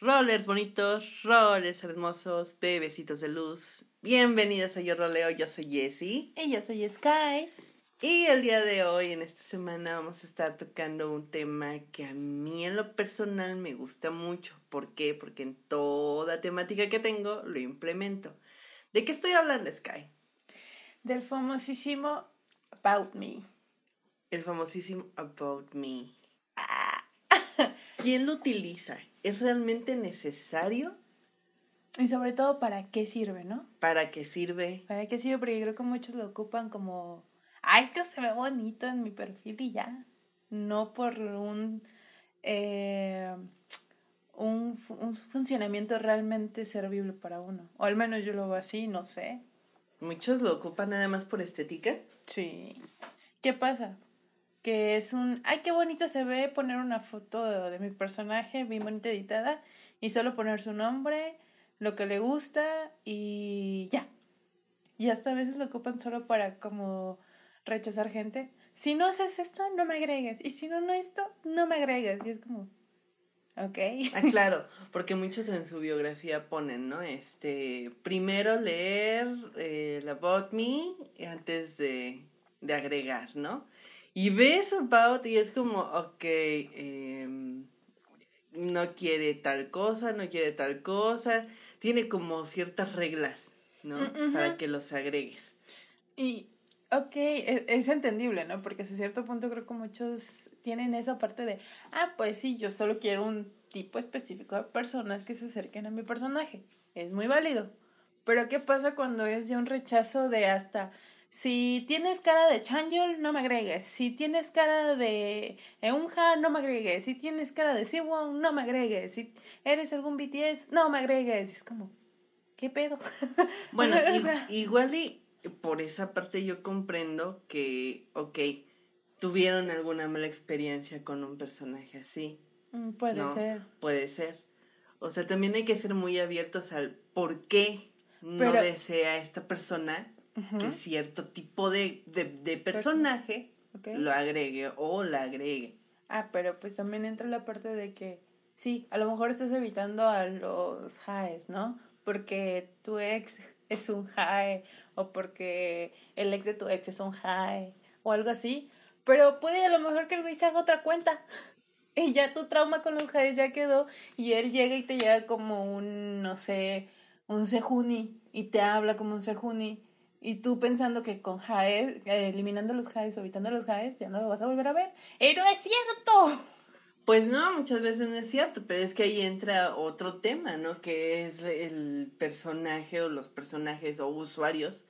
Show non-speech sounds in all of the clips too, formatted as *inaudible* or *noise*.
Rollers bonitos, rollers hermosos, bebecitos de luz. Bienvenidos a Yo Roleo, yo soy Jessie. Y yo soy Sky. Y el día de hoy, en esta semana, vamos a estar tocando un tema que a mí en lo personal me gusta mucho. ¿Por qué? Porque en toda temática que tengo lo implemento. ¿De qué estoy hablando, Sky? Del famosísimo About Me. El famosísimo About Me. *laughs* ¿Quién lo utiliza? ¿Es realmente necesario? Y sobre todo, ¿para qué sirve, no? ¿Para qué sirve? ¿Para qué sirve? Porque creo que muchos lo ocupan como, ay, es que se ve bonito en mi perfil y ya. No por un, eh, un, un funcionamiento realmente servible para uno. O al menos yo lo veo así, no sé. ¿Muchos lo ocupan nada más por estética? Sí. ¿Qué pasa? que es un, ay, qué bonito se ve poner una foto de, mi personaje bien bonita editada y solo poner su nombre, lo que le gusta y ya. Y hasta a veces lo ocupan solo para como rechazar gente. Si no haces esto, no me agregues. Y si no, no esto, no me agregues. Y es como, ok. Ah, claro, porque muchos en su biografía ponen, ¿no? Este, primero leer eh, la About Me antes de, de agregar, ¿no? Y ves About y es como, ok, em, no quiere tal cosa, no quiere tal cosa. Tiene como ciertas reglas, ¿no? Para que los agregues. Y, ok, es, es, entendible, ¿no? Porque hasta cierto punto creo que muchos tienen esa parte de, ah, pues sí, yo solo quiero un tipo específico de personas que se acerquen a mi personaje. Es muy válido. Pero ¿qué pasa cuando es de un rechazo de hasta si tienes cara de Changel, no me agregues. Si tienes cara de Eunha, no me agregues. Si tienes cara de Siwon, no me agregues. Si eres algún BTS, no me agregues. es como, ¿qué pedo? Bueno, *laughs* igual y por esa parte yo comprendo que, ok, tuvieron alguna mala experiencia con un personaje así. Mm, puede ser. Puede ser. O sea, también hay que ser muy abiertos al por qué no desea esta persona que cierto tipo de, de, personaje lo agregue o la agregue. Ah, pero pues también entra la parte de que, sí, a lo mejor estás evitando a los highs, ¿no? Porque tu ex es un high o porque el ex de tu ex es un high o algo así. Pero puede a lo mejor que el güey se haga otra cuenta. *laughs* Y ya tu trauma con los highs ya quedó y él llega y te llega como un, no sé, un sejuni y te habla como un sejuni y tú pensando que con Jaes, eliminando los Jaes o evitando los Jaes, ya no lo vas a volver a ver. ¡Y no es cierto! Pues no, muchas veces no es cierto, pero es que ahí entra otro tema, ¿no? Que es el personaje o los personajes o usuarios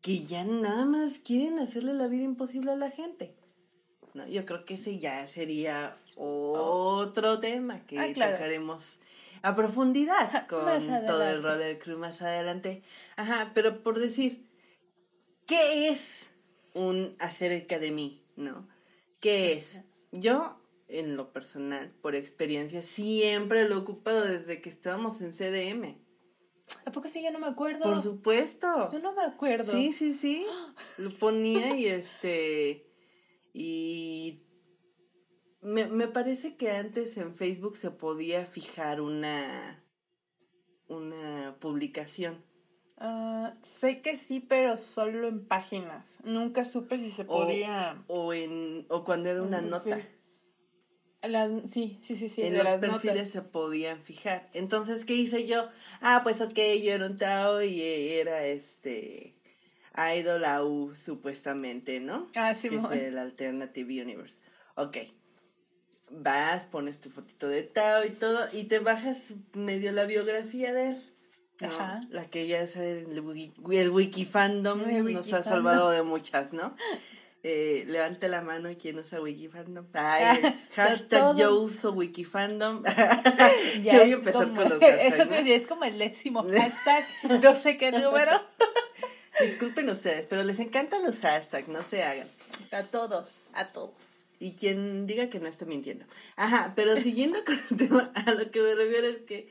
que ya nada más quieren hacerle la vida imposible a la gente. No, yo creo que ese ya sería otro tema que ah, tocaremos a profundidad con todo el roller crew más adelante. Ajá, pero por decir, ¿qué es un acerca de mí? ¿No? ¿Qué es? Yo, en lo personal, por experiencia, siempre lo he ocupado desde que estábamos en CDM. ¿A poco sí? Yo no me acuerdo. Por supuesto. Yo no me acuerdo. Sí, sí, sí. *gasps* Lo ponía y este. Y. Me, me parece que antes en Facebook se podía fijar una. Una publicación. Uh, sé que sí, pero solo en páginas. Nunca supe si se podía. O, en, o cuando era una nota. Sí, sí, sí, sí. En los perfiles se podían fijar. Entonces, ¿qué hice yo? Ah, pues ok, yo era un Tao y era este. Idol AU, supuestamente, ¿no? Ah, sí, Es el Alternative Universe. Ok. Vas, pones tu fotito de Tao y todo, y te bajas medio la biografía de él. Ajá. La que ya es el, el wikifandom nos ha salvado de muchas, ¿no? *laughs* Eh, levante la mano quien usa wikifandom. Ay, *laughs* hashtag yo uso wikifandom. *laughs* *laughs* ya voy a empezar con los Eso es como el décimo hashtag, no sé qué número. Disculpen ustedes, pero les encantan los hashtags, no se hagan. A todos, a todos. Y quien diga que no está mintiendo. Ajá, pero siguiendo con el tema, a lo que me refiero es que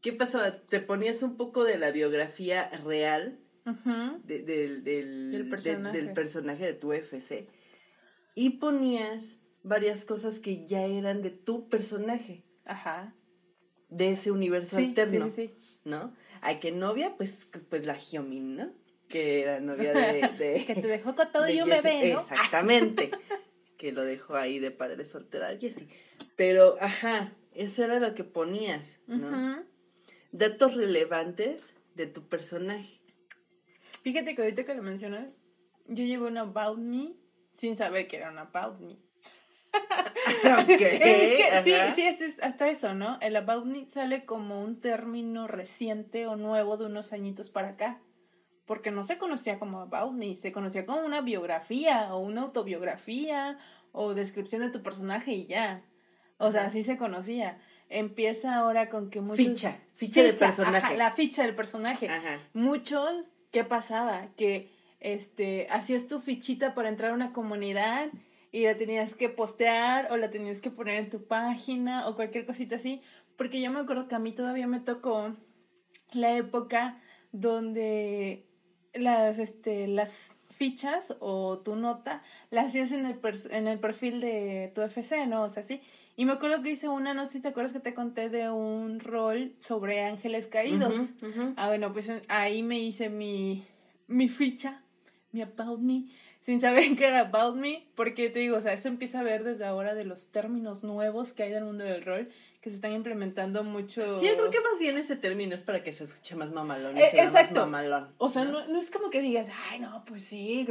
¿Qué pasaba? Te ponías un poco de la biografía real de- del, del, Del de- personaje. del personaje de tu FC. Y ponías varias cosas que ya eran de tu personaje, Ajá. de ese universo Sí, alterno, sí, sí. ¿no? Hay que novia, pues, pues la Hyomin, ¿no? Que era novia de... *laughs* Que te dejó con todo y un bebé, ¿no? Exactamente. *laughs* que lo dejó ahí de padre soltera a Jessie. Pero, ajá, eso era lo que ponías. Datos relevantes de tu personaje. Fíjate que ahorita que lo mencionas, yo llevo un About Me sin saber que era un About Me. *laughs* Ok, *laughs* Es que sí, sí, es, es hasta eso, ¿no? El About Me sale como un término reciente o nuevo de unos añitos para acá. Porque no se conocía como About Me, se conocía como una biografía o una autobiografía o descripción de tu personaje y ya. O sea, así se conocía. Empieza ahora con que muchos... Ficha, ficha, Ficha, personaje. ajá, la ficha del personaje. Ajá. Muchos, ¿qué pasaba? Que este, hacías tu fichita para entrar a una comunidad y la tenías que postear o la tenías que poner en tu página o cualquier cosita así. Porque yo me acuerdo que a mí todavía me tocó la época donde las, este, las fichas o tu nota la hacías en el, en el perfil de tu FC, ¿no? O sea, sí. Y me acuerdo que hice una, no sé si te acuerdas que te conté de un rol sobre ángeles caídos. Ah, bueno, pues en- ahí me hice mi, mi ficha, mi About Me, sin saber *laughs* qué era About Me, porque te digo, o sea, eso empieza a ver desde ahora de los términos nuevos que hay del mundo del rol, que se están implementando mucho. Sí, yo creo que más bien ese término es para que se escuche más mamalón. y Eh, vea más exacto. mamalón, O sea, ¿no? no, no es como que digas, ay, no, pues sí,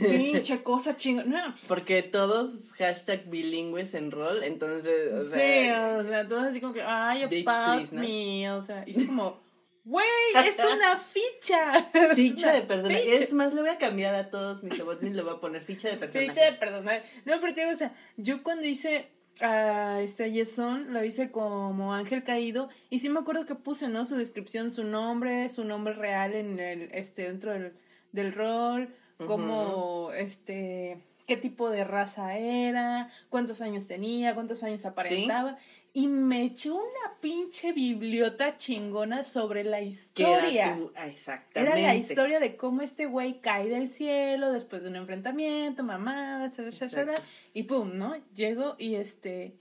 pinche *laughs* cosa chinga. No, Porque todos hashtag bilingües en rol, entonces, o sí, sea, o sea, todo así como que, ay, About please, ¿no? Me, o sea, y es como, güey, es *laughs* una ficha. Ficha una de personaje. ficha. Es más, le voy a cambiar a todos mis aboutments, le voy a poner ficha de personaje. Fecha de personaje. No, pero te digo, o sea, yo cuando hice a este Yeson, lo hice como ángel caído, y sí me acuerdo que puse, ¿no? Su descripción, su nombre, su nombre real en el, este, dentro del, del rol, como, este, qué tipo de raza era, cuántos años tenía, cuántos años aparentaba, y me eché una pinche bibliota chingona sobre la historia. era tu- ah, exactamente. Era la historia de cómo este güey cae del cielo después de un enfrentamiento, Exacto. y pum, ¿no? Llego y este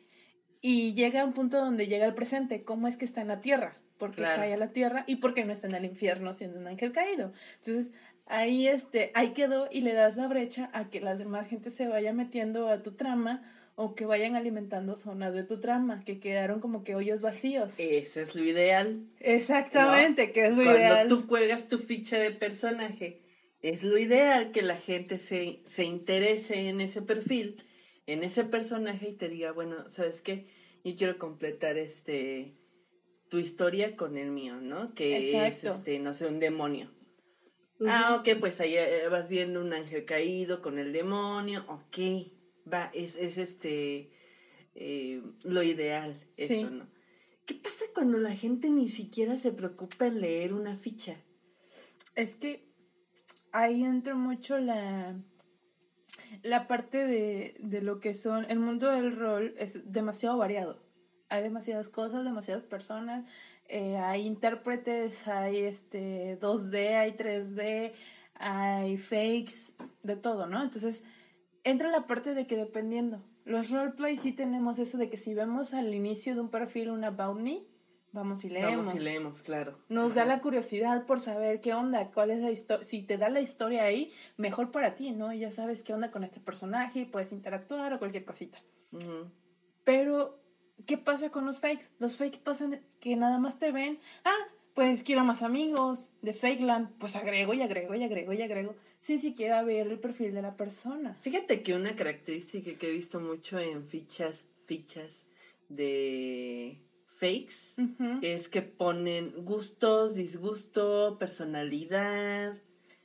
y llega a un punto donde llega al presente, cómo es que está en la tierra, porque Claro. cae a la tierra y porque no está en el infierno siendo un ángel caído. Entonces, ahí este ahí quedó y le das la brecha a que las demás gente se vaya metiendo a tu trama o que vayan alimentando zonas de tu trama, que quedaron como que hoyos vacíos. Ese es lo ideal. Exactamente, que es lo Cuando ideal. tú cuelgas tu ficha de personaje, es lo ideal que la gente se, se interese en ese perfil, en ese personaje y te diga, bueno, ¿sabes qué? Yo quiero completar este tu historia con el mío, ¿no? Que Exacto. es, este, no sé, un demonio. Ah, ok, pues ahí eh, vas viendo un ángel caído con el demonio, ok, va, es, es este, eh, lo ideal, eso, Sí. ¿no? ¿Qué pasa cuando la gente ni siquiera se preocupa en leer una ficha? Es que ahí entra mucho la, la parte de, de lo que son, el mundo del rol es demasiado variado. Hay demasiadas cosas, demasiadas personas, eh, hay intérpretes, hay este 2D, hay 3D, hay fakes, de todo, ¿no? Entonces, entra la parte de que dependiendo, los roleplay sí tenemos eso de que si vemos al inicio de un perfil un about me, vamos y leemos. Vamos y leemos, claro. Nos da la curiosidad por saber qué onda, cuál es la historia. Si te da la historia ahí, mejor para ti, ¿no? Ya sabes qué onda con este personaje, puedes interactuar o cualquier cosita. Pero, ¿qué pasa con los fakes? Los fakes pasan que nada más te ven. Ah, pues quiero más amigos de Fakeland. Pues agrego y agrego y agrego y agrego. Sin siquiera ver el perfil de la persona. Fíjate que una característica que he visto mucho en fichas, fichas de fakes es que ponen gustos, disgusto, personalidad,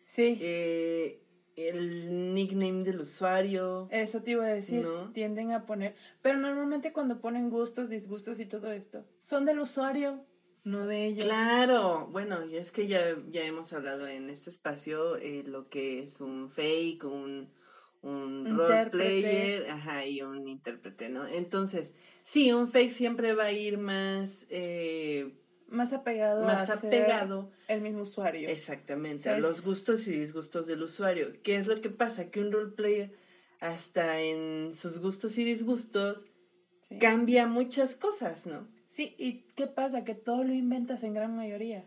Sí. eh, el nickname del usuario. Eso te iba a decir, ¿No? tienden a poner, pero normalmente cuando ponen gustos, disgustos y todo esto, son del usuario, no de ellos. Claro, bueno, y es que ya, ya hemos hablado en este espacio eh, lo que es un fake, un, un Intérprete. roleplayer, ajá, y un intérprete, ¿no? Entonces, sí, un fake siempre va a ir más, eh, más apegado más a apegado ser el mismo usuario. Exactamente, O sea, a los gustos y disgustos del usuario. ¿Qué es lo que pasa? Que un roleplayer, hasta en sus gustos y disgustos, Sí. cambia muchas cosas, ¿no? Sí, ¿y qué pasa? Que todo lo inventas en gran mayoría.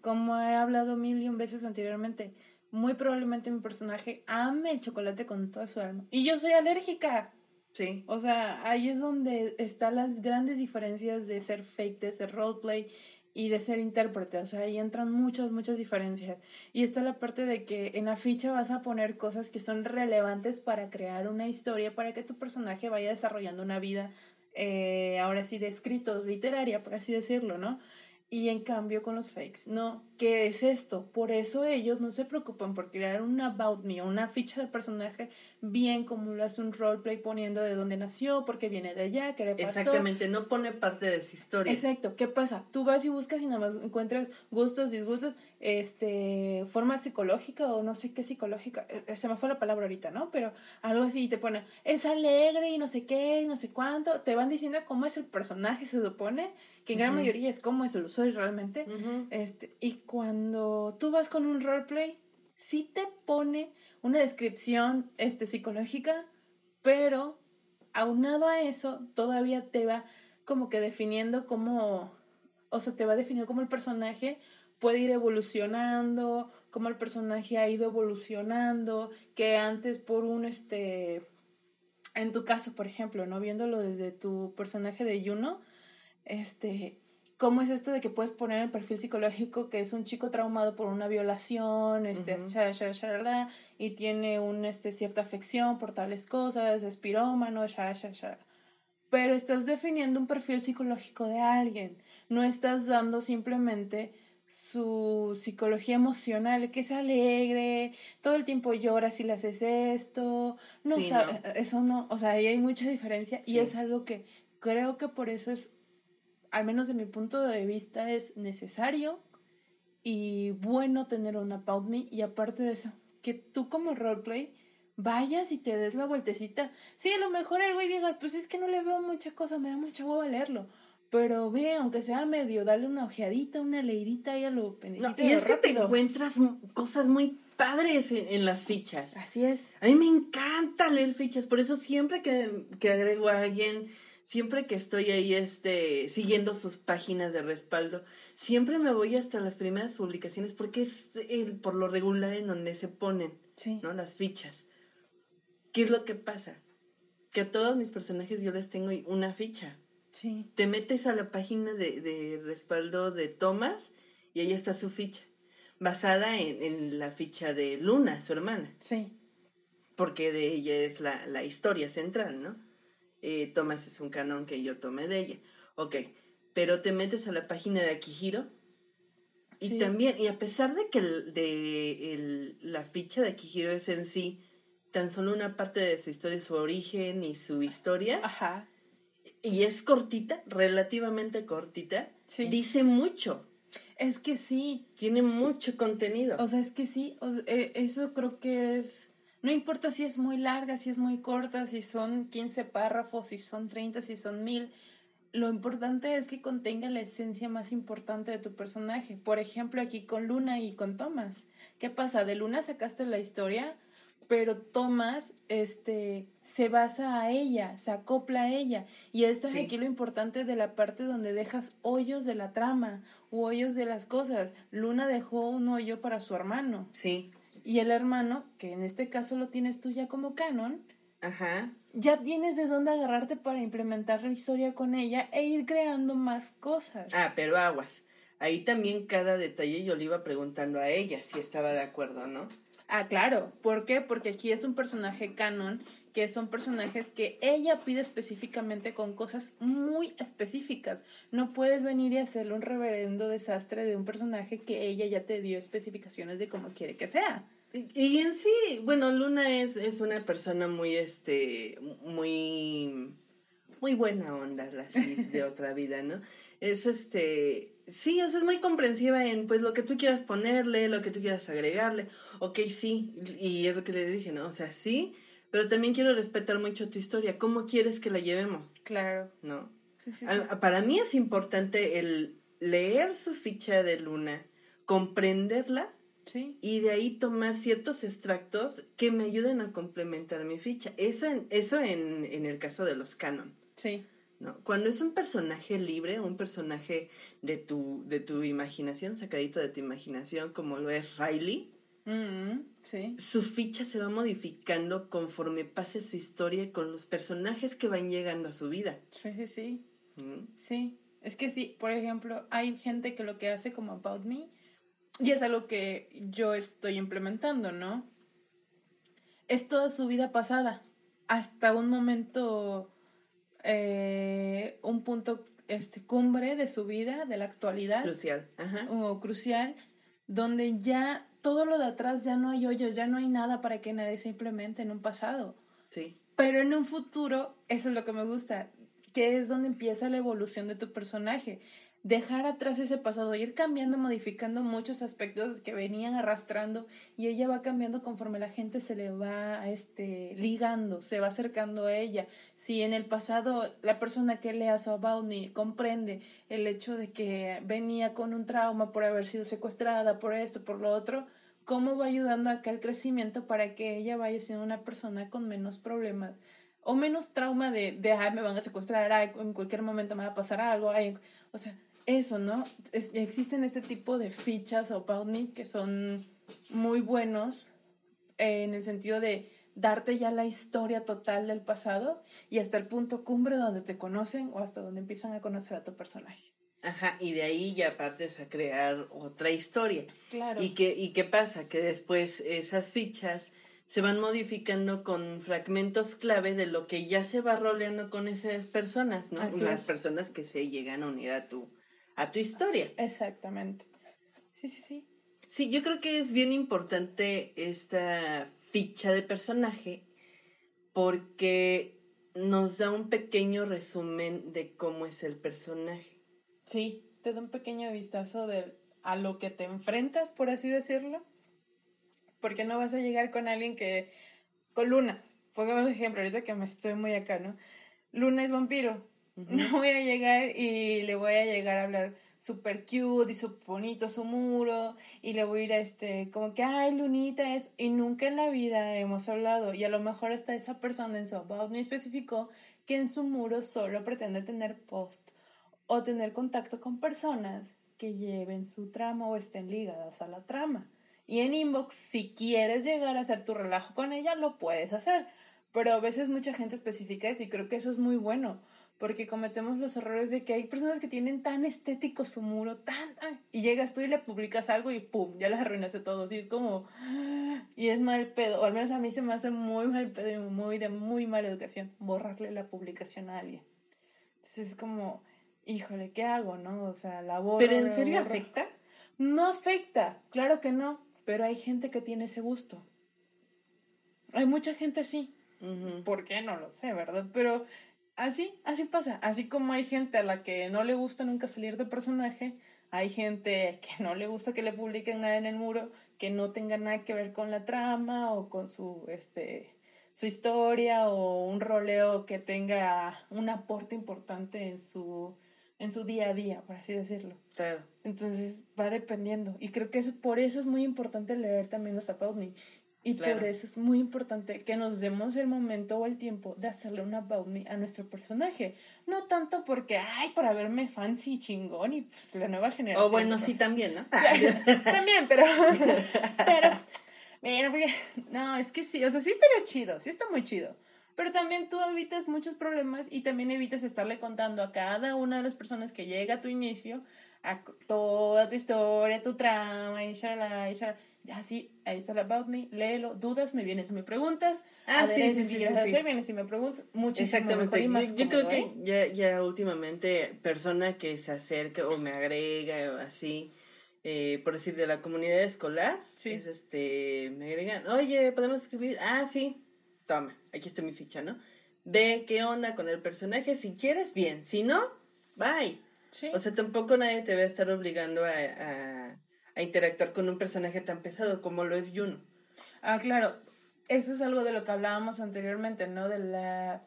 Como he hablado mil y un veces anteriormente, muy probablemente mi personaje ame el chocolate con toda su alma. Y yo soy alérgica. Sí, O sea, ahí es donde están las grandes diferencias de ser fake, de ser roleplay y de ser intérprete. O sea, ahí entran muchas, muchas diferencias. Y está la parte de que en la ficha vas a poner cosas que son relevantes para crear una historia, para que tu personaje vaya desarrollando una vida, eh, ahora sí, de escritos, literaria, por así decirlo, ¿no? Y en cambio con los fakes, no, ¿qué es esto? Por eso ellos no se preocupan por crear un about me una ficha de personaje bien como lo hace un roleplay poniendo de dónde nació, porque viene de allá, qué le pasó. exactamente, no pone parte de su historia. Exacto, ¿qué pasa? Tú vas y buscas y nada más encuentras gustos, disgustos, este, forma psicológica o no sé qué psicológica, eh, se me fue la palabra ahorita, ¿no? Pero algo así te pone, es alegre y no sé qué y no sé cuánto, te van diciendo cómo es el personaje, se supone, que en gran mayoría es cómo es el usuario realmente. Este, y cuando tú vas con un roleplay, sí te pone una descripción este, psicológica, pero aunado a eso, todavía te va como que definiendo cómo, o sea, te va definiendo cómo el personaje puede ir evolucionando, cómo el personaje ha ido evolucionando, que antes por un, este, en tu caso, por ejemplo, ¿no? Viéndolo desde tu personaje de Yuno, este, ¿cómo es esto de que puedes poner el perfil psicológico que es un chico traumado por una violación, este, y tiene un, este, cierta afección por tales cosas, es pirómano. Pero estás definiendo un perfil psicológico de alguien, no estás dando simplemente su psicología emocional, que es alegre, todo el tiempo llora si le haces esto, no Sí, sabe, no. eso no, o sea, ahí hay mucha diferencia y es algo que creo que por eso es, al menos de mi punto de vista, es necesario y bueno tener un About Me y aparte de eso, que tú como roleplay vayas y te des la vueltecita. Sí, a lo mejor el güey diga, pues es que no le veo mucha cosa, me da mucha hueva leerlo. Pero ve, aunque sea medio, dale una ojeadita, una leidita y a lo pendejito. No, y es que te encuentras cosas muy padres en, en las fichas. Así es. A mí me encanta leer fichas, por eso siempre que, que agrego a alguien, siempre que estoy ahí este, siguiendo sus páginas de respaldo, siempre me voy hasta las primeras publicaciones porque es el, por lo regular en donde se ponen Sí. ¿no? las fichas. ¿Qué es lo que pasa? Que a todos mis personajes yo les tengo una ficha. Sí. Te metes a la página de, de respaldo de Thomas y ahí está su ficha, basada en, en la ficha de Luna, su hermana Sí. porque de ella es la, la historia central, ¿no? Eh, Thomas es un canon que yo tomé de ella. Ok, pero te metes a la página de Akihiro y Sí. también, y a pesar de que el- de el- la ficha de Akihiro es en sí tan solo una parte de su historia, su origen y su historia, Ajá. Y es cortita, relativamente cortita, Sí. dice mucho, Es que sí. tiene mucho contenido. O sea, es que sí. o- eh, eso creo que es. No importa si es muy larga, si es muy corta, si son 15 párrafos, si son 30, si son 1000. Lo importante es que contenga la esencia más importante de tu personaje. Por ejemplo, aquí con Luna y con Thomas. ¿Qué pasa? De Luna sacaste la historia, pero Thomas este, se basa a ella, se acopla a ella. Y esto es aquí lo importante de la parte donde dejas hoyos de la trama o hoyos de las cosas. Luna dejó un hoyo para su hermano. sí, Y el hermano, que en este caso lo tienes tú ya como canon, ajá. ya tienes de dónde agarrarte para implementar la historia con ella e ir creando más cosas. Ah, pero aguas. Ahí también cada detalle yo le iba preguntando a ella si estaba de acuerdo, ¿no? Ah, claro. ¿Por qué? Porque aquí es un personaje canon, que son personajes que ella pide específicamente con cosas muy específicas. No puedes venir y hacerle un reverendo desastre de un personaje que ella ya te dio especificaciones de cómo quiere que sea. Y, y en sí, bueno, Luna es, es una persona muy, este, muy, muy buena onda, la Cis de *laughs* otra vida, ¿no? Es, este, sí, o sea, es muy comprensiva en, pues, lo que tú quieras ponerle, lo que tú quieras agregarle. Ok, sí, y es lo que le dije, ¿no? O sea, sí, pero también quiero respetar mucho tu historia. ¿Cómo quieres que la llevemos? Claro. ¿No? Sí, sí, sí. A- a- para mí es importante el leer su ficha de luna, comprenderla Sí. y de ahí tomar ciertos extractos que me ayuden a complementar mi ficha. Eso en, eso en, en el caso de los canon. Sí. ¿No? Cuando es un personaje libre, un personaje de tu, de tu imaginación, sacadito de tu imaginación, como lo es Riley, Mm, sí. su ficha se va modificando conforme pase su historia con los personajes que van llegando a su vida. Sí, sí, sí. ¿Mm? Sí. Es que sí, por ejemplo, hay gente que lo que hace como About Me, y es algo que yo estoy implementando, ¿no? Es toda su vida pasada, hasta un momento, eh, un punto este, cumbre de su vida, de la actualidad. Crucial. Ajá. o crucial, donde ya todo lo de atrás ya no hay hoyos, ya no hay nada para que nadie se implemente en un pasado. Sí. Pero en un futuro, eso es lo que me gusta, que es donde empieza la evolución de tu personaje. Dejar atrás ese pasado, ir cambiando, modificando muchos aspectos que venían arrastrando y ella va cambiando conforme la gente se le va este, ligando, se va acercando a ella. Si en el pasado la persona que lea So About Me comprende el hecho de que venía con un trauma por haber sido secuestrada, por esto, por lo otro, ¿cómo va ayudando acá el crecimiento para que ella vaya siendo una persona con menos problemas? O menos trauma de, de ay, me van a secuestrar, ay, en cualquier momento me va a pasar algo, ay, o sea, eso, ¿no? Es- existen este tipo de fichas o me que son muy buenos eh, en el sentido de darte ya la historia total del pasado y hasta el punto cumbre donde te conocen o hasta donde empiezan a conocer a tu personaje. Ajá, y de ahí ya partes a crear otra historia. Claro. ¿Y qué, ¿Y qué pasa? Que después esas fichas se van modificando con fragmentos clave de lo que ya se va roleando con esas personas, ¿no? Así Las es. personas que se llegan a unir a tu, a tu historia. Exactamente. Sí, sí, sí. Sí, yo creo que es bien importante esta ficha de personaje porque nos da un pequeño resumen de cómo es el personaje. Sí, te da un pequeño vistazo de a lo que te enfrentas, por así decirlo. Porque no vas a llegar con alguien que. con Luna. Pongamos ejemplo, ahorita que me estoy muy acá, ¿no? Luna es vampiro. No voy a llegar y le voy a llegar a hablar súper cute y súper bonito su muro y le voy a ir a este, como que, ay, Lunita es, y nunca en la vida hemos hablado y a lo mejor hasta esa persona en su about me especificó que en su muro solo pretende tener post o tener contacto con personas que lleven su trama o estén ligadas a la trama. Y en inbox, si quieres llegar a hacer tu relajo con ella, lo puedes hacer. Pero a veces mucha gente especifica eso y creo que eso es muy bueno, porque cometemos los errores de que hay personas que tienen tan estético su muro, tan... ay, y llegas tú y le publicas algo y ¡pum! Ya les arruinaste todo. Y es como... Y es mal pedo, o al menos a mí se me hace muy mal pedo y muy de muy mala educación borrarle la publicación a alguien. Entonces es como, híjole, ¿qué hago, no? O sea, la borro. ¿Pero en serio borro. afecta? No afecta, claro que no, pero hay gente que tiene ese gusto. Hay mucha gente así. Ujú. ¿Por qué? No lo sé, ¿verdad? Pero así, así pasa. Así como hay gente a la que no le gusta nunca salir de personaje, hay gente que no le gusta que le publiquen nada en el muro que no tenga nada que ver con la trama o con su, este, su historia o un roleo que tenga un aporte importante en su, en su día a día, por así decirlo. Claro. Entonces va dependiendo. Y creo que eso, por eso es muy importante leer también los About Me. Y Claro. por eso es muy importante que nos demos el momento o el tiempo de hacerle un About Me a nuestro personaje. No tanto porque, ay, para verme fancy y chingón y pues la nueva generación. O bueno, pero- sí también, ¿no? *laughs* También, pero. *laughs* Pero. Mira, no, es que sí, o sea, sí estaría chido, sí está muy chido. Pero también tú evitas muchos problemas y también evitas estarle contando a cada una de las personas que llega a tu inicio, a toda tu historia, tu trama, y shalala, y shalala. Ya sí, ahí está el About Me, léelo, dudas, me vienes y me preguntas. Ah, sí, sí, si sí, quieres sí, hacer, vienes y me preguntas. Muchísimo mejor Exactamente. y más Yo, yo creo que ¿eh? ya, ya últimamente persona que se acerca o me agrega o así, eh, por decir, de la comunidad escolar, Sí. es este, me agregan, oye, ¿podemos escribir? Ah, sí, toma, aquí está mi ficha, ¿no? Ve qué onda con el personaje, si quieres, bien, si no, bye. Sí. O sea, tampoco nadie te va a estar obligando a, a, a interactuar con un personaje tan pesado como lo es Juno. Ah, claro. Eso es algo de lo que hablábamos anteriormente, ¿no? De la,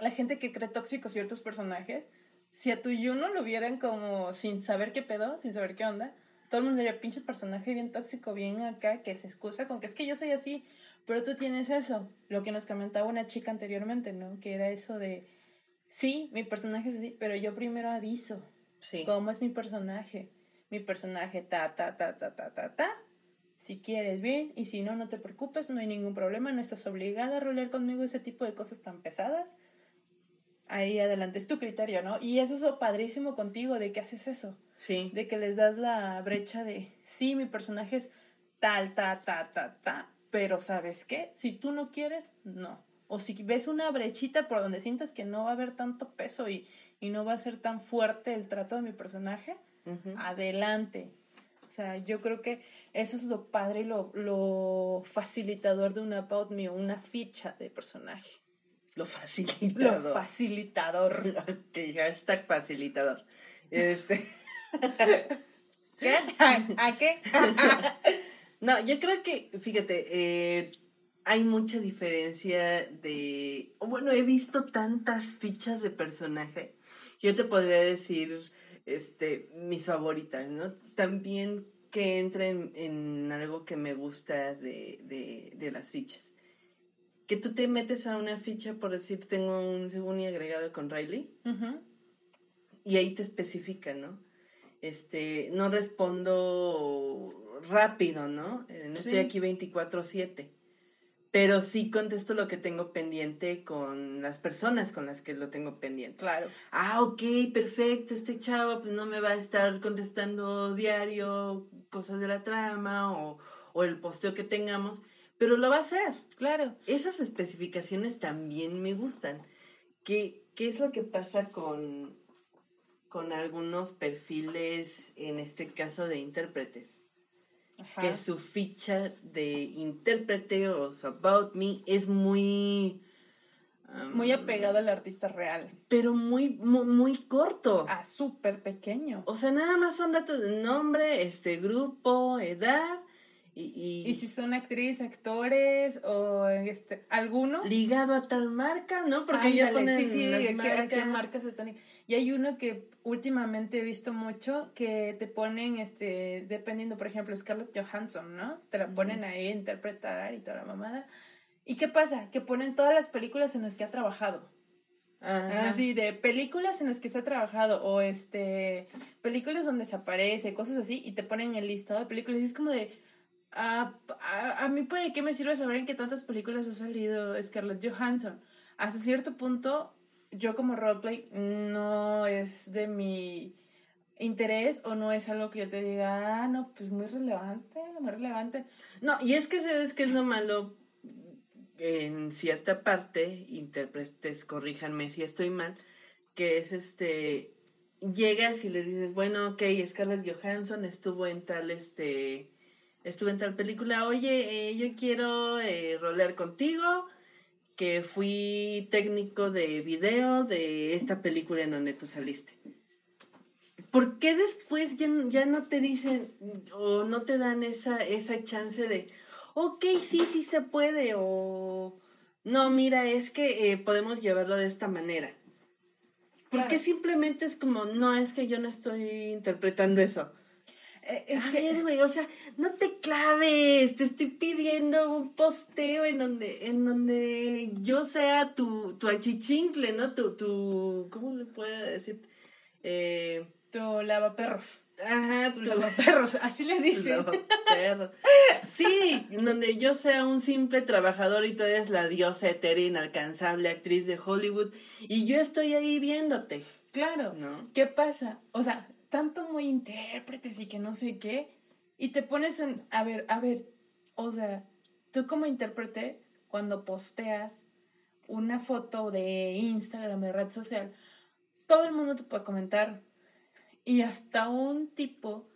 la gente que cree tóxicos ciertos personajes. si a tu Yuno lo vieran como sin saber qué pedo, sin saber qué onda, todo el mundo diría, pinche personaje bien tóxico, bien acá, que se excusa con que es que yo soy así, pero tú tienes eso, lo que nos comentaba una chica anteriormente, ¿no? Que era eso de, sí, mi personaje es así, pero yo primero aviso Sí. cómo es mi personaje. Mi personaje ta, ta, ta, ta, ta, ta, ta. Si quieres, bien, y si no, no te preocupes, no hay ningún problema, no estás obligada a rolear conmigo ese tipo de cosas tan pesadas. Ahí adelante, es tu criterio, ¿no? Y eso es lo padrísimo contigo, de que haces eso, Sí. de que les das la brecha de, sí, mi personaje es tal, ta, ta, ta, ta, pero ¿sabes qué? Si tú no quieres, no. O si ves una brechita por donde sientas que no va a haber tanto peso y, y no va a ser tan fuerte el trato de mi personaje, Adelante. O sea, yo creo que eso es lo padre y lo, lo facilitador de una About Me, una ficha de personaje. Lo Lo facilitador. facilitador. *laughs* ok, hashtag facilitador. Este. *laughs* ¿Qué? ¿A, a qué? *laughs* No, yo creo que, fíjate, eh, hay mucha diferencia de... Bueno, he visto tantas fichas de personaje. Yo te podría decir, este, mis favoritas, ¿no? También que entren en algo que me gusta de, de, de las fichas. Que tú te metes a una ficha, por decir, tengo un según y agregado con Riley, y ahí te especifica, ¿no? Este, no respondo rápido, ¿no? Eh, No Sí. estoy aquí 24/7. Pero sí contesto lo que tengo pendiente con las personas con las que lo tengo pendiente. Claro. Ah, ok, perfecto, este chavo pues no me va a estar contestando diario cosas de la trama o, o el posteo que tengamos, pero lo va a hacer. Claro. Esas especificaciones también me gustan. ¿Qué, qué es lo que pasa con, con algunos perfiles, en este caso de intérpretes? Ajá. Que su ficha de intérprete o su about me es muy... um, Muy apegado al artista real. Pero muy, muy, muy corto. Ah, súper pequeño. O sea, nada más son datos de nombre, este grupo, edad y, y, Y si son actriz, actores o este, alguno. ligado a tal marca, ¿no? Porque ya ponen sí, sí, las ¿a qué- a qué marcas. marcas están. Y hay uno que últimamente he visto mucho que te ponen, este, dependiendo, por ejemplo, Scarlett Johansson, ¿no? Te la ponen ahí a interpretar y toda la mamada. ¿Y qué pasa? Que ponen todas las películas en las que ha trabajado. Ajá. Así, de películas en las que se ha trabajado o este, películas donde se aparece, cosas así, y te ponen el listado de películas y es como de... ah, a, a mí para qué me sirve saber en qué tantas películas ha salido Scarlett Johansson. Hasta cierto punto, yo como roleplay no es de mi interés o no es algo que yo te diga, ah, no, pues muy relevante, muy relevante. No, y es que sabes que es lo malo en cierta parte, intérpretes, corríjanme si estoy mal, que es este, llegas y le dices, bueno, ok, Scarlett Johansson estuvo en tal, este, estuvo en tal película, oye, eh, yo quiero eh, rolear contigo, que fui técnico de video de esta película en donde tú saliste. ¿Por qué después ya, ya no te dicen o no te dan esa, esa chance de, ok, sí, sí se puede, o no, mira, es que eh, podemos llevarlo de esta manera? Porque Claro. simplemente es como, no, es que yo no estoy interpretando eso. Eh, Es a que, ver, güey, o sea, no te claves, te estoy pidiendo un posteo en donde, en donde yo sea tu, tu achichincle, ¿no? Tu, tu, ¿cómo le puedo decir? Eh, tu lavaperros. ajá, Tu tu lavaperros, así les dicen. lavaperros. Sí, en donde yo sea un simple trabajador y tú eres la diosa etérea inalcanzable actriz de Hollywood y yo estoy ahí viéndote, Claro. ¿no? ¿Qué pasa? O sea, tanto muy intérpretes y que no sé qué. Y te pones en. A ver, a ver. O sea, tú como intérprete, cuando posteas una foto de Instagram, de red social, todo el mundo te puede comentar. Y hasta un tipo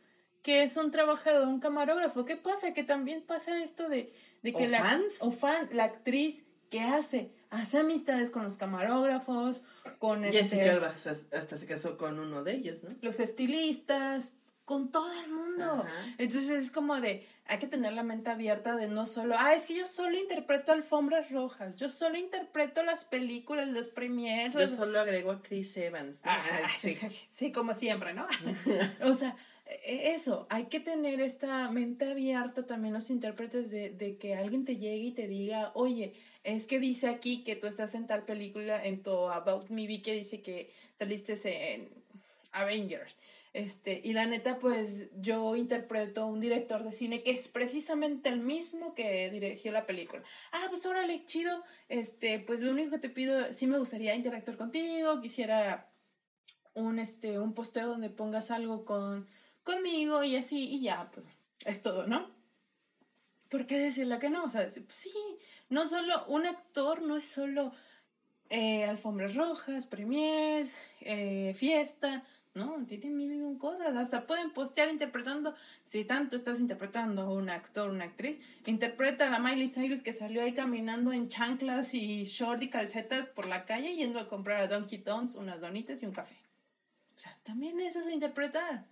que es un trabajador, un camarógrafo. ¿Qué pasa? Que también pasa esto de, de que ¿O la. fans? O fan, la actriz, ¿qué hace? Hace amistades con los camarógrafos, con este, Jessica Alba hasta se casó con uno de ellos, ¿no? los estilistas, con todo el mundo. Entonces es como de, hay que tener la mente abierta de no solo, ah, es que yo solo interpreto alfombras rojas, yo solo interpreto las películas, las premiers. Yo solo agrego a Chris Evans. Ah, *laughs* sí. sí, como siempre, ¿no? *laughs* o sea, eso, hay que tener esta mente abierta también los intérpretes de, de, que alguien te llegue y te diga, oye, es que dice aquí que tú estás en tal película, en tu About Me, vi que dice que saliste en Avengers. Este, y la neta, pues yo interpreto a un director de cine que es precisamente el mismo que dirigió la película. Ah, pues órale, chido. Este, pues lo único que te pido, sí me gustaría interactuar contigo, quisiera un, este, un posteo donde pongas algo con, conmigo y así, y ya, pues es todo, ¿no? ¿Por qué decirle que no? O sea, pues, sí, no solo, un actor no es solo eh, alfombras rojas, premiers, eh, fiesta, no, tiene mil y un cosas. Hasta pueden postear interpretando. Si tanto estás interpretando a un actor, una actriz, interpreta a la Miley Cyrus que salió ahí caminando en chanclas y short y calcetas por la calle yendo a comprar a Donkey Donuts unas donitas y un café. O sea, también eso es interpretar.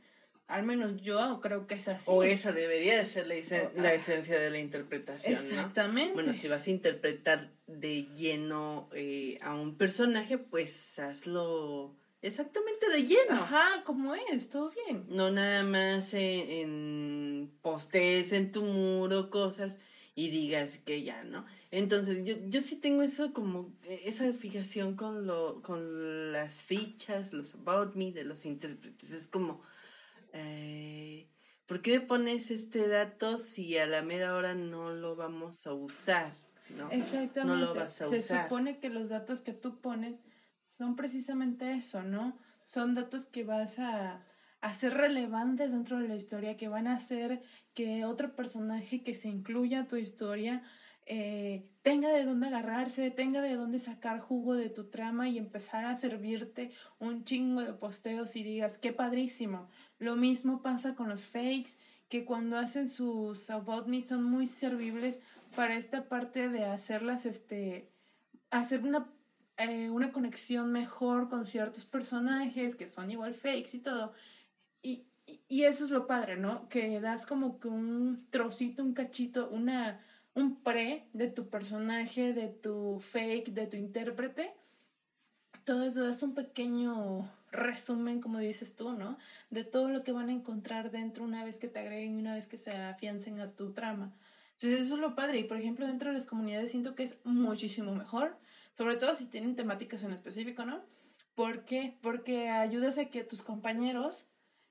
Al menos yo creo que es así. O esa debería de ser la, la esencia de la interpretación. Exactamente. Bueno, si vas a interpretar de lleno eh, a un personaje, pues hazlo exactamente de lleno. Ajá, como es, todo bien. No nada más en, en postes en tu muro, cosas y digas que ya, ¿no? Entonces, yo, yo sí tengo eso como, esa fijación con, lo, con las fichas, los about me de los intérpretes. Es como eh, ¿por qué me pones este dato si a la mera hora no lo vamos a usar? ¿no? Exactamente. No lo vas a Se supone que los datos que tú pones son precisamente eso, ¿no? Son datos que vas a, a ser relevantes dentro de la historia, que van a hacer que otro personaje que se incluya a tu historia eh, tenga de dónde agarrarse, tenga de dónde sacar jugo de tu trama y empezar a servirte un chingo de posteos y digas, qué padrísimo. Lo mismo pasa con los fakes, que cuando hacen sus About Me son muy servibles para esta parte de hacerlas, este, hacer una, eh, una conexión mejor con ciertos personajes que son igual fakes y todo. Y, y eso es lo padre, ¿no? Que das como que un trocito, un cachito, una un pre de tu personaje, de tu fake, de tu intérprete. Todo eso es un pequeño resumen, como dices tú, ¿no? De todo lo que van a encontrar dentro una vez que te agreguen y una vez que se afiancen a tu trama. Entonces eso es lo padre. Y por ejemplo, dentro de las comunidades siento que es muchísimo mejor, sobre todo si tienen temáticas en específico, ¿no? ¿Por qué? Porque ayudas a que tus compañeros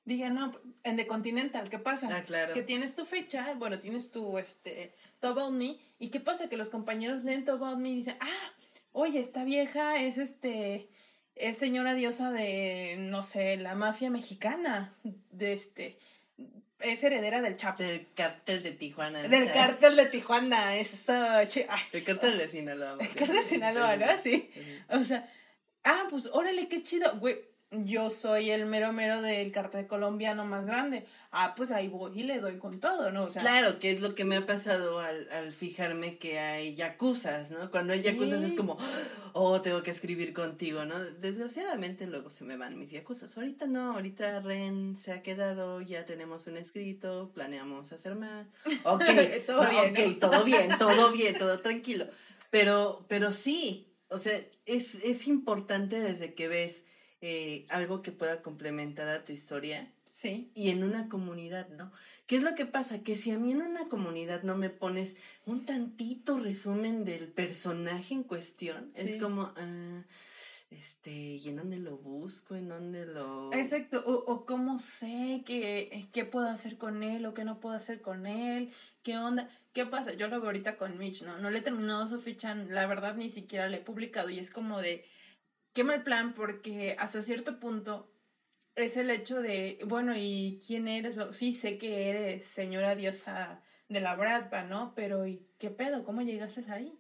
Dije, no, en The Continental, ¿qué pasa? Ah, claro. Que tienes tu fecha, bueno, tienes tu, este, Top About Me, y ¿qué pasa? Que los compañeros leen Top About Me y dicen, ah, oye, esta vieja es, este, es señora diosa de, no sé, la mafia mexicana, de, este, es heredera del Chapo. Del cártel de Tijuana. Del cártel de Tijuana, eso. El cártel de Sinaloa. El cártel de Sinaloa, ¿no? Sí. O sea, ah, pues órale, qué chido, güey yo soy el mero mero del cartel colombiano más grande. Ah, pues ahí voy y le doy con todo, ¿no? O sea, claro, que es lo que me ha pasado al, al fijarme que hay yacuzas, ¿no? Cuando hay yacuzas es como, oh, tengo que escribir contigo, ¿no? Desgraciadamente luego se me van mis yacuzas. Ahorita no, ahorita Ren se ha quedado, ya tenemos un escrito, planeamos hacer más. Ok, *laughs* todo bien. todo bien, todo bien, todo tranquilo. Pero, pero sí, o sea, es, es importante desde que ves eh, algo que pueda complementar a tu historia. Sí. Y en una comunidad, ¿no? ¿Qué es lo que pasa? Que si a mí en una comunidad no me pones un tantito resumen del personaje en cuestión, es como, ah, este, ¿y en dónde lo busco? ¿En dónde lo...? Exacto, o, o cómo sé qué, qué puedo hacer con él o qué no puedo hacer con él, qué onda. ¿Qué pasa? Yo lo veo ahorita con Mitch, ¿no? No le he terminado su ficha, la verdad ni siquiera le he publicado y es como de qué mal plan porque hasta cierto punto es el hecho de, bueno, ¿y quién eres? Sí, sé que eres señora diosa de la Bradpa, ¿no? Pero ¿y qué pedo? ¿Cómo llegaste ahí?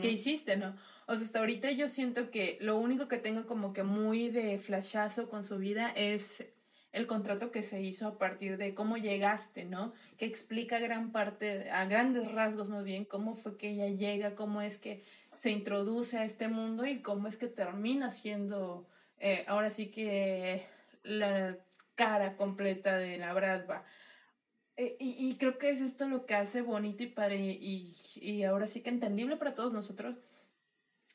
¿Qué hiciste, no? O sea, hasta ahorita yo siento que lo único que tengo como que muy de flashazo con su vida es el contrato que se hizo a partir de cómo llegaste, ¿no? Que explica gran parte, a grandes rasgos más bien, cómo fue que ella llega, cómo es que se introduce a este mundo y cómo es que termina siendo, eh, ahora sí que la cara completa de la Bradva. Eh, y, y, creo que es esto lo que hace bonito y padre y, y ahora sí que entendible para todos nosotros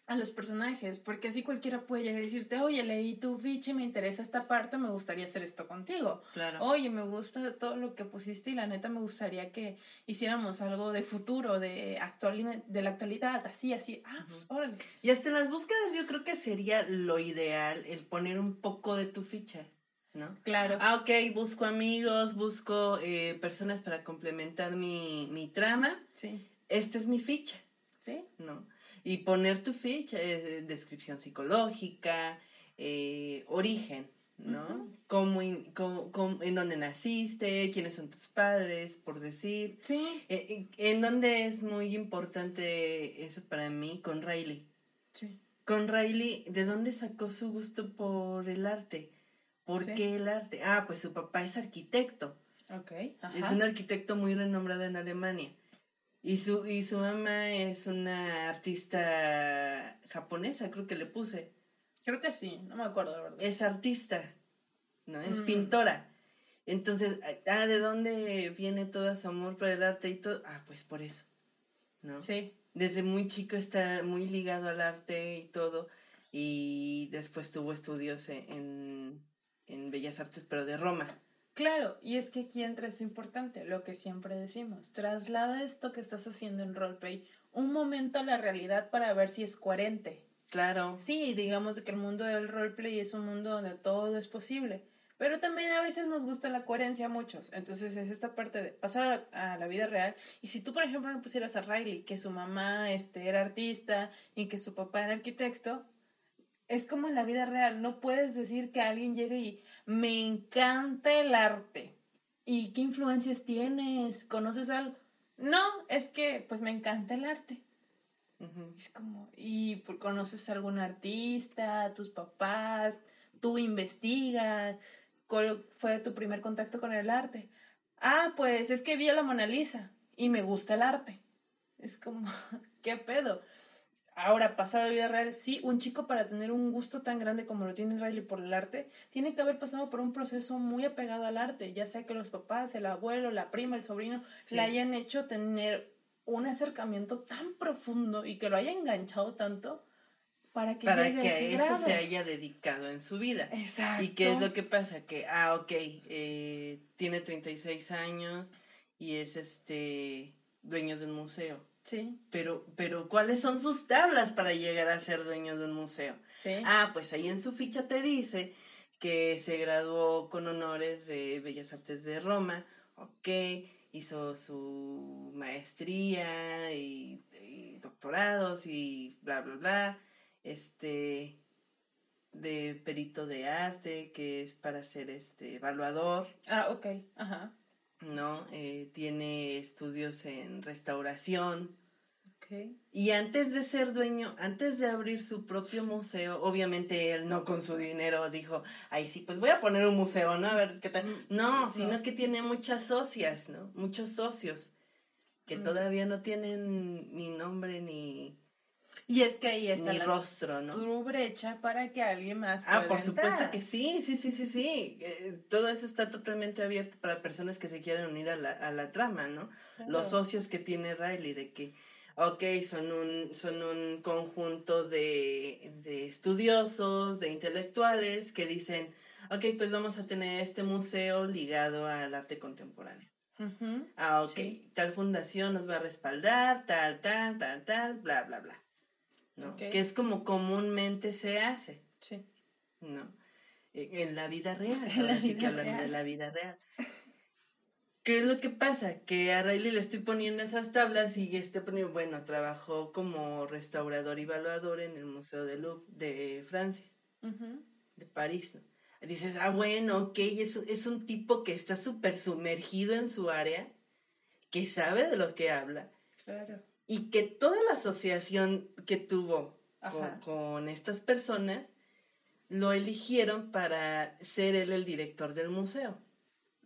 a los personajes, porque así cualquiera puede llegar y decirte, oye, leí tu ficha y me interesa esta parte, me gustaría hacer esto contigo. Claro. Oye, me gusta todo lo que pusiste y la neta me gustaría que hiciéramos algo de futuro, de, actual, de la actualidad, así, así. Ah, pues órale. Y hasta en las búsquedas yo creo que sería lo ideal el poner un poco de tu ficha. ¿no? Claro. Ah, ok, busco amigos, busco eh, personas para complementar mi, mi trama. Sí. Esta es mi ficha. Sí. ¿No? Y poner tu ficha, eh, descripción psicológica, eh, origen, ¿no? cómo, en dónde naciste, quiénes son tus padres, por decir. Sí. Eh, en dónde es muy importante eso para mí con Riley. Sí. Con Riley, ¿de dónde sacó su gusto por el arte? ¿Por qué el arte? Ah, pues su papá es arquitecto. Ok. Es un arquitecto muy renombrado en Alemania. Y su, y su mamá es una artista japonesa, creo que le puse. Creo que sí, no me acuerdo, la verdad. Es artista, ¿no? Es mm. pintora. Entonces, ah, ¿de dónde viene todo su amor por el arte y todo? Ah, pues por eso, ¿no? Sí. Desde muy chico está muy ligado al arte y todo. Y después tuvo estudios en, en Bellas Artes, pero de Roma. Claro, y es que aquí entra eso importante, lo que siempre decimos. Traslada esto que estás haciendo en roleplay un momento a la realidad para ver si es coherente. Claro. Sí, digamos que el mundo del roleplay es un mundo donde todo es posible. Pero también a veces nos gusta la coherencia a muchos. Entonces es esta parte de pasar a, la vida real. Y si tú, por ejemplo, no pusieras a Riley, que su mamá este, era artista y que su papá era arquitecto, es como en la vida real. No puedes decir que alguien llegue y me encanta el arte. ¿Y qué influencias tienes? ¿Conoces algo? No, es que pues me encanta el arte. Es como, ¿y conoces a algún artista, tus papás? ¿Tú investigas? ¿Cuál fue tu primer contacto con el arte? Ah, pues es que vi a la Mona Lisa y me gusta el arte. Es como, *laughs* ¿qué pedo? Ahora, pasado a la vida real, sí, un chico para tener un gusto tan grande como lo tiene Riley por el arte, tiene que haber pasado por un proceso muy apegado al arte, ya sea que los papás, el abuelo, la prima, el sobrino, le hayan hecho tener un acercamiento tan profundo y que lo haya enganchado tanto para que, para que a, eso se haya dedicado en su vida. Exacto. ¿Y qué es lo que pasa? Que, ah, ok, eh, tiene 36 años y es este dueño de un museo Sí. Pero, pero, ¿cuáles son sus tablas para llegar a ser dueño de un museo? Sí. Ah, pues ahí en su ficha te dice que se graduó con honores de Bellas Artes de Roma, ok, hizo su maestría y, doctorados y bla, bla, bla, este, de perito de arte, que es para ser este evaluador. Ah, ok, ajá. ¿no? Eh, tiene estudios en restauración. Y antes de ser dueño, antes de abrir su propio museo, obviamente él no con su dinero dijo, ay sí, pues voy a poner un museo, ¿no? A ver qué tal. Mm, no, sino que tiene muchas socias, ¿no? Muchos socios que mm. todavía no tienen ni nombre ni, y es que ahí está la rostro, ¿no? Tu brecha para que alguien más Ah, por supuesto que sí, sí, sí, sí, sí. Eh, todo eso está totalmente abierto para personas que se quieran unir a la, a la trama, ¿no? Los socios que tiene Riley de que, ok, son un, son un conjunto de, de estudiosos, de intelectuales que dicen, ok, pues vamos a tener este museo ligado al arte contemporáneo. Ah, ok, tal fundación nos va a respaldar, tal, tal, tal, tal, bla, bla, bla. Que es como comúnmente se hace. Sí. ¿No? E, en la vida real. *laughs* En la vida que hablando de la vida real. ¿Qué es lo que pasa? Que a Riley le estoy poniendo esas tablas y este poniendo, bueno, trabajó como restaurador y evaluador en el Museo de Louvre de Francia, de París, ¿no? Dices, ah, bueno, ok, es, es un tipo que está súper sumergido en su área, que sabe de lo que habla. Claro y que toda la asociación que tuvo con, estas personas lo eligieron para ser él el director del museo.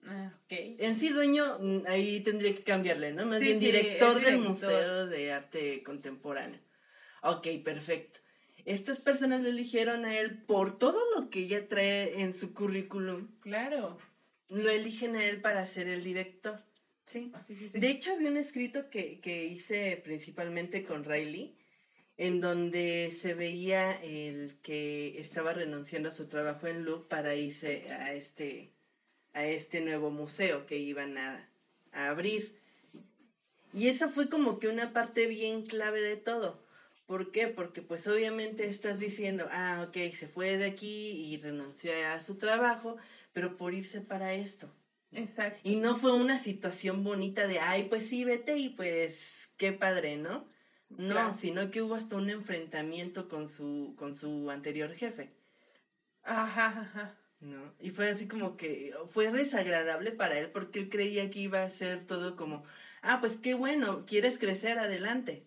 Ah, okay. En sí, dueño, mm, ahí tendría que cambiarle, ¿no? Más bien director del Museo de Arte Contemporáneo. Ok, perfecto. estas personas lo eligieron a él por todo lo que ella trae en su currículum. Claro. Lo eligen a él para ser el director. Sí, sí, sí. sí. De hecho, había un escrito que, que hice principalmente con Riley, en donde se veía el que estaba renunciando a su trabajo en Loop para irse a este, a este nuevo museo que iban a, a abrir. Y esa fue como que una parte bien clave de todo. ¿Por qué? Porque pues obviamente estás diciendo, ah, ok, se fue de aquí y renunció a su trabajo, pero por irse para esto. Exacto. Y no fue una situación bonita de, ay, pues sí, vete y pues qué padre, ¿no? No, Claro. sino que hubo hasta un enfrentamiento con su, con su anterior jefe, Ajá, ajá. ¿No? Y fue así como que fue desagradable para él porque él creía que iba a ser todo como, ah, pues qué bueno, quieres crecer, adelante.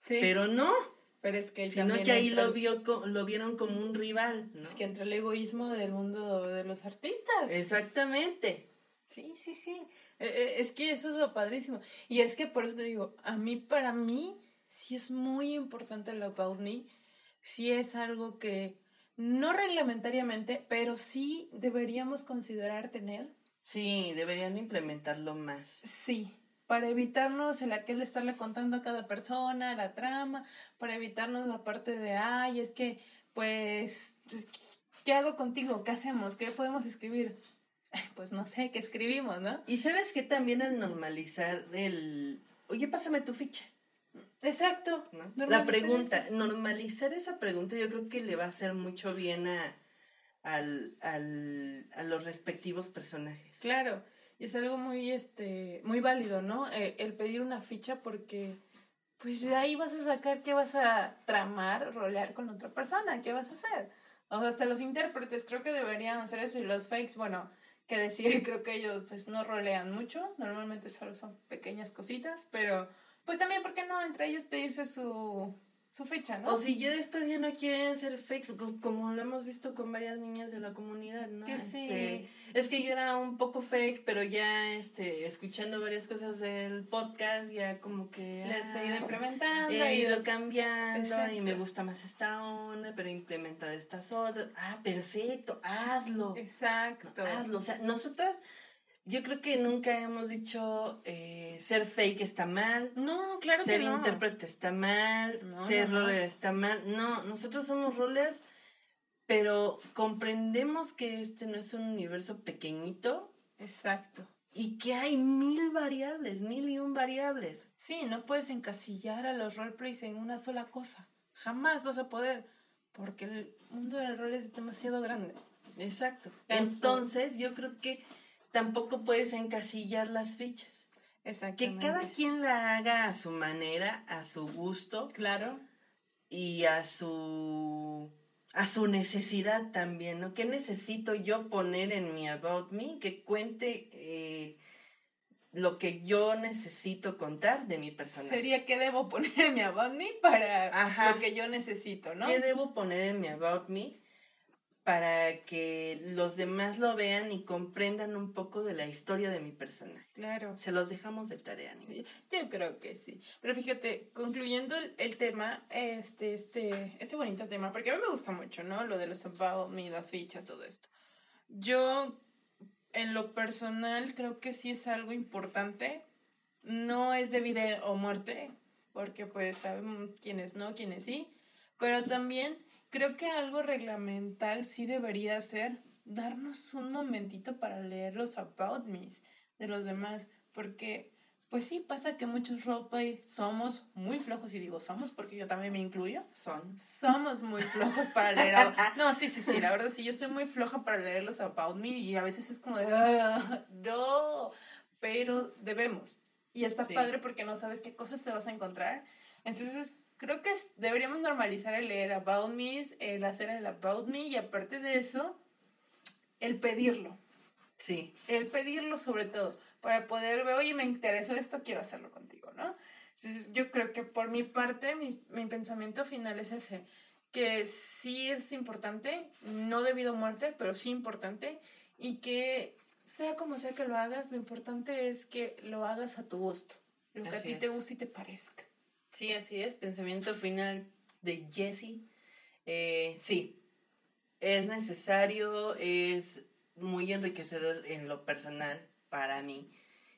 Sí. Pero no, Pero es que sino que ahí lo, vio lo vieron como un rival, ¿no? Es que entra el egoísmo del mundo de los artistas. Exactamente. Sí, sí, sí. Eh, eh, Es que eso es lo padrísimo. Y es que por eso te digo, a mí, para mí, sí es muy importante el About Me. Sí es algo que, no reglamentariamente, pero sí deberíamos considerar tener. Sí, deberían implementarlo más. Sí, para evitarnos el aquel de estarle contando a cada persona la trama, para evitarnos la parte de, ay, es que, pues, ¿qué hago contigo? ¿Qué hacemos? ¿Qué podemos escribir? Pues no sé, ¿qué escribimos, no? Y sabes que también al normalizar el, oye, pásame tu ficha, Exacto. La pregunta, eso. normalizar esa pregunta yo creo que le va a hacer mucho bien a, al, al, a los respectivos personajes. Claro, y es algo muy, este, muy válido, ¿no? Eh, el pedir una ficha porque, pues de ahí vas a sacar qué vas a tramar, rolear con otra persona, qué vas a hacer. O sea, hasta los intérpretes creo que deberían hacer eso y los fakes, bueno, que decir, *laughs* creo que ellos pues no rolean mucho, normalmente solo son pequeñas cositas, pero pues también, ¿por qué no? Entre ellos pedirse su, su ficha, ¿no? O si ya después ya no quieren ser fakes, co- como lo hemos visto con varias niñas de la comunidad, ¿no? Que sí. Este, es que yo era un poco fake, pero ya este, escuchando varias cosas del podcast, ya como que... Les he ido ah, implementando, He ido ido cambiando Exacto. y me gusta más esta onda, pero implementa estas otras. Ah, perfecto, hazlo. Exacto. Hazlo. O sea, nosotras, yo creo que nunca hemos dicho eh, ser fake está mal, No, claro ser que no. intérprete está mal, No, ser no, no. roller está mal. No, nosotros somos rollers, pero comprendemos que este no es un universo pequeñito Exacto. y que hay mil variables, mil y un variables. Sí, no puedes encasillar a los roleplays en una sola cosa. Jamás vas a poder, porque el mundo del rol es demasiado grande. Exacto. Entonces, yo creo que tampoco puedes encasillar las fichas. Que Exactamente. cada quien la haga a su manera, a su gusto Claro. y a su a su necesidad también, ¿no? ¿Qué necesito yo poner en mi About Me? Que cuente eh, lo que yo necesito contar de mi personaje. Sería que debo poner en mi About Me para Ajá. lo que yo necesito, ¿no? ¿Qué debo poner en mi About Me para que los demás lo vean y comprendan un poco de la historia de mi personaje? Claro. Se los dejamos de tarea, niños. Yo creo que sí. Pero fíjate, concluyendo el, tema, este, este, este bonito tema, porque a mí me gusta mucho, ¿no? Lo de los about me, las fichas, todo esto. Yo, en lo personal, creo que sí es algo importante. No es de vida o muerte, porque pues sabemos quiénes no, quiénes sí. Pero también creo que algo reglamental sí debería ser darnos un momentito para leer los about me's de los demás, porque pues sí pasa que muchos roleplay somos muy flojos y digo somos porque yo también me incluyo. Son. Somos muy flojos para leer. a- *laughs* No, sí, sí, sí, la verdad sí, yo soy muy floja para leer los about me y a veces es como de, "Ah, *laughs* no, pero debemos. Y está Sí. padre porque no sabes qué cosas te vas a encontrar. Entonces, creo que deberíamos normalizar el leer about me, el hacer el about me y aparte de eso, el pedirlo. Sí. El pedirlo sobre todo, para poder ver, oye, me interesó esto, quiero hacerlo contigo, ¿no? Entonces, yo creo que por mi parte, mi, mi pensamiento final es ese, que sí es importante, no debido a muerte, pero sí importante, y que sea como sea que lo hagas, lo importante es que lo hagas a tu gusto, lo que a ti es. te guste y te parezca. Sí, así es. Pensamiento final de Jessie. Eh, sí, es necesario, es muy enriquecedor en lo personal para mí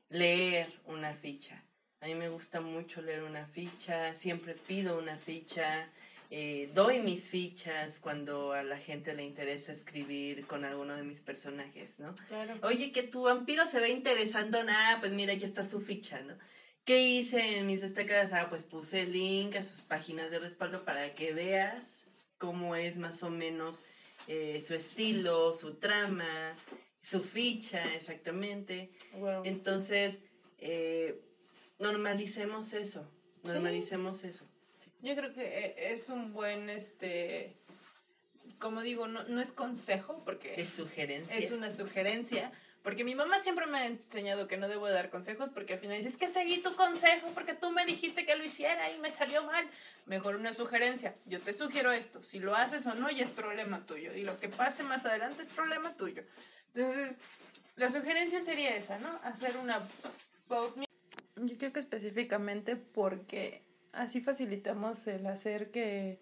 leer una ficha. A mí me gusta mucho leer una ficha, siempre pido una ficha, eh, doy mis fichas cuando a la gente le interesa escribir con alguno de mis personajes, ¿no? Claro. Oye, que tu vampiro se ve interesando, nada, pues mira, aquí está su ficha, ¿no? ¿Qué hice en mis destacadas? Ah, pues puse el link a sus páginas de respaldo para que veas cómo es más o menos eh, su estilo, su trama, su ficha, exactamente. Wow. Entonces, eh, normalicemos eso, normalicemos eso. Yo creo que eh, es un buen, este, como digo, no, no es consejo, porque Es sugerencia. es una sugerencia. Porque mi mamá siempre me ha enseñado que no debo de dar consejos porque al final dice, es que seguí tu consejo porque tú me dijiste que lo hiciera y me salió mal. Mejor una sugerencia. Yo te sugiero esto. Si lo haces o no, ya es problema tuyo. Y lo que pase más adelante es problema tuyo. Entonces, la sugerencia sería esa, ¿no? Hacer una. Yo creo que específicamente porque así facilitamos el hacer que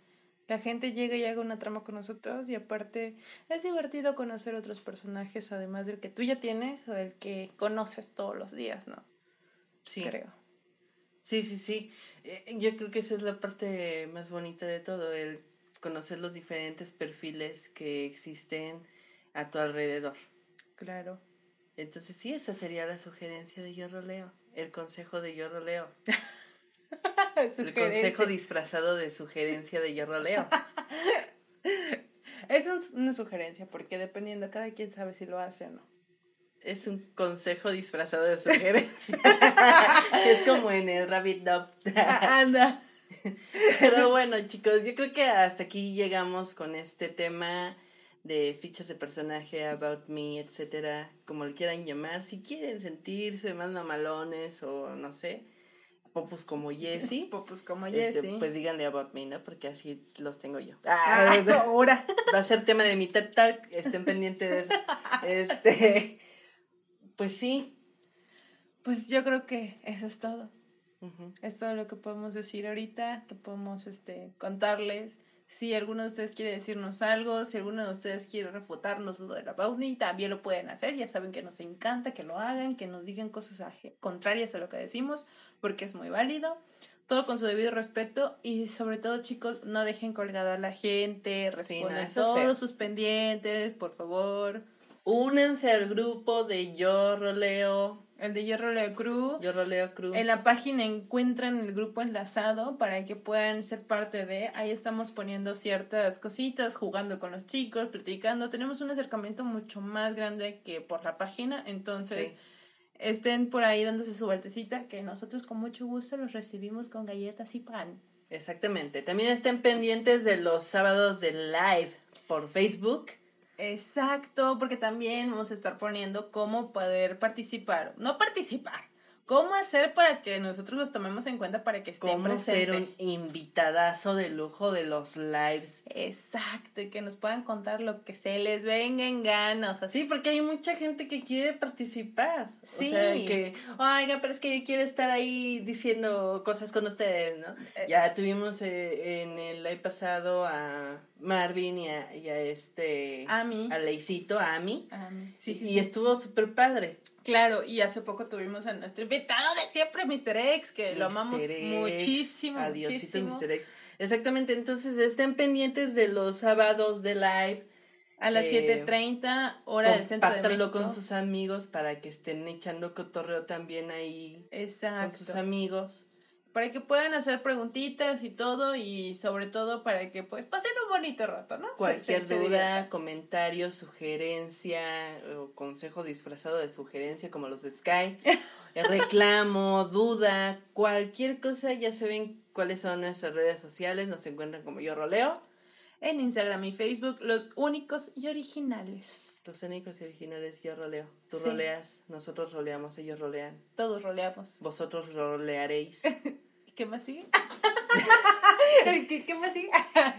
la gente llegue y haga una trama con nosotros y aparte es divertido conocer otros personajes además del que tú ya tienes o del que conoces todos los días, ¿no? Sí. Creo. Sí, sí, sí. Eh, Yo creo que esa es la parte más bonita de todo, el conocer los diferentes perfiles que existen a tu alrededor. Claro. Entonces sí, esa sería la sugerencia de Yo Roleo, el consejo de Yo Roleo, *laughs* *laughs* el consejo disfrazado de sugerencia de Yo Roleo. *laughs* Es un- una sugerencia porque dependiendo, cada quien sabe si lo hace o no. Es un consejo disfrazado de sugerencia. *laughs* es como en el Rabbit Dub. Anda. Pero bueno, chicos, yo creo que hasta aquí llegamos con este tema de fichas de personaje, about me, etcétera, como le quieran llamar. Si quieren sentirse más mamalones o no sé, popus como Jessie, Pues *laughs* como este, Jessie. pues díganle about me, ¿no? Porque así los tengo yo. Ah, *laughs* *laughs* ahora. Va a ser tema de mi TED Talk, estén pendientes de eso. Este, pues sí. Pues yo creo que eso es todo. Ujú. Es todo lo que podemos decir ahorita, que podemos este, contarles. Si alguno de ustedes quiere decirnos algo, si alguno de ustedes quiere refutarnos lo de la Bounty, también lo pueden hacer. Ya saben que nos encanta que lo hagan, que nos digan cosas contrarias a lo que decimos, porque es muy válido. Todo con su debido respeto y sobre todo, chicos, no dejen colgada a la gente, respondan es todos sus pendientes, por favor. Únanse al grupo de Yo Roleo, El de Hierro Leo Crew. Yo Roleo Crew. En la página encuentran el grupo enlazado para que puedan ser parte de. Ahí estamos poniendo ciertas cositas, jugando con los chicos, platicando. Tenemos un acercamiento mucho más grande que por la página. Entonces, Sí. estén por ahí dándose su vueltecita, que nosotros con mucho gusto los recibimos con galletas y pan. Exactamente. También estén pendientes de los sábados de live por Facebook. Exacto, porque también vamos a estar poniendo cómo poder participar. No participar. ¿Cómo hacer para que nosotros los tomemos en cuenta para que estén Cómo ser presentes? un invitadazo de lujo de los lives. Exacto, y que nos puedan contar lo que se les venga en ganas. Así. Sí, porque hay mucha gente que quiere participar. Sí. O sea, que, oiga, pero es que yo quiero estar ahí diciendo cosas con ustedes, ¿no? Eh. Ya tuvimos eh, en el live pasado a Marvin y a, y a este... A mí. A Leicito, a Ami. Sí, sí, y sí. estuvo súper padre. Claro, y hace poco tuvimos a nuestro invitado de siempre, Mr. X, que lo amamos. X, muchísimo, muchísimo. Mr. X. Exactamente, entonces estén pendientes de los sábados de live. A las Eh, 7.30, hora del centro de México. con sus amigos para que estén echando cotorreo también ahí con Exacto. sus amigos. Para que puedan hacer preguntitas y todo, y sobre todo para que pues pasen un bonito rato, ¿no? Cualquier se- se duda, comentario, sugerencia o consejo disfrazado de sugerencia como los de Sky, *laughs* reclamo, duda, cualquier cosa, ya saben cuáles son nuestras redes sociales, nos encuentran como yo roleo, En Instagram y Facebook, los únicos y originales. Los únicos y originales yo roleo. Tú Sí. roleas, nosotros roleamos, ellos rolean, Todos roleamos. vosotros rolearéis. *laughs* ¿Qué más sigue? *laughs* ¿Qué, qué más sigue?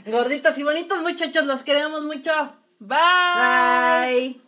Gorditos y bonitos muchachos, los queremos mucho. Bye. Bye.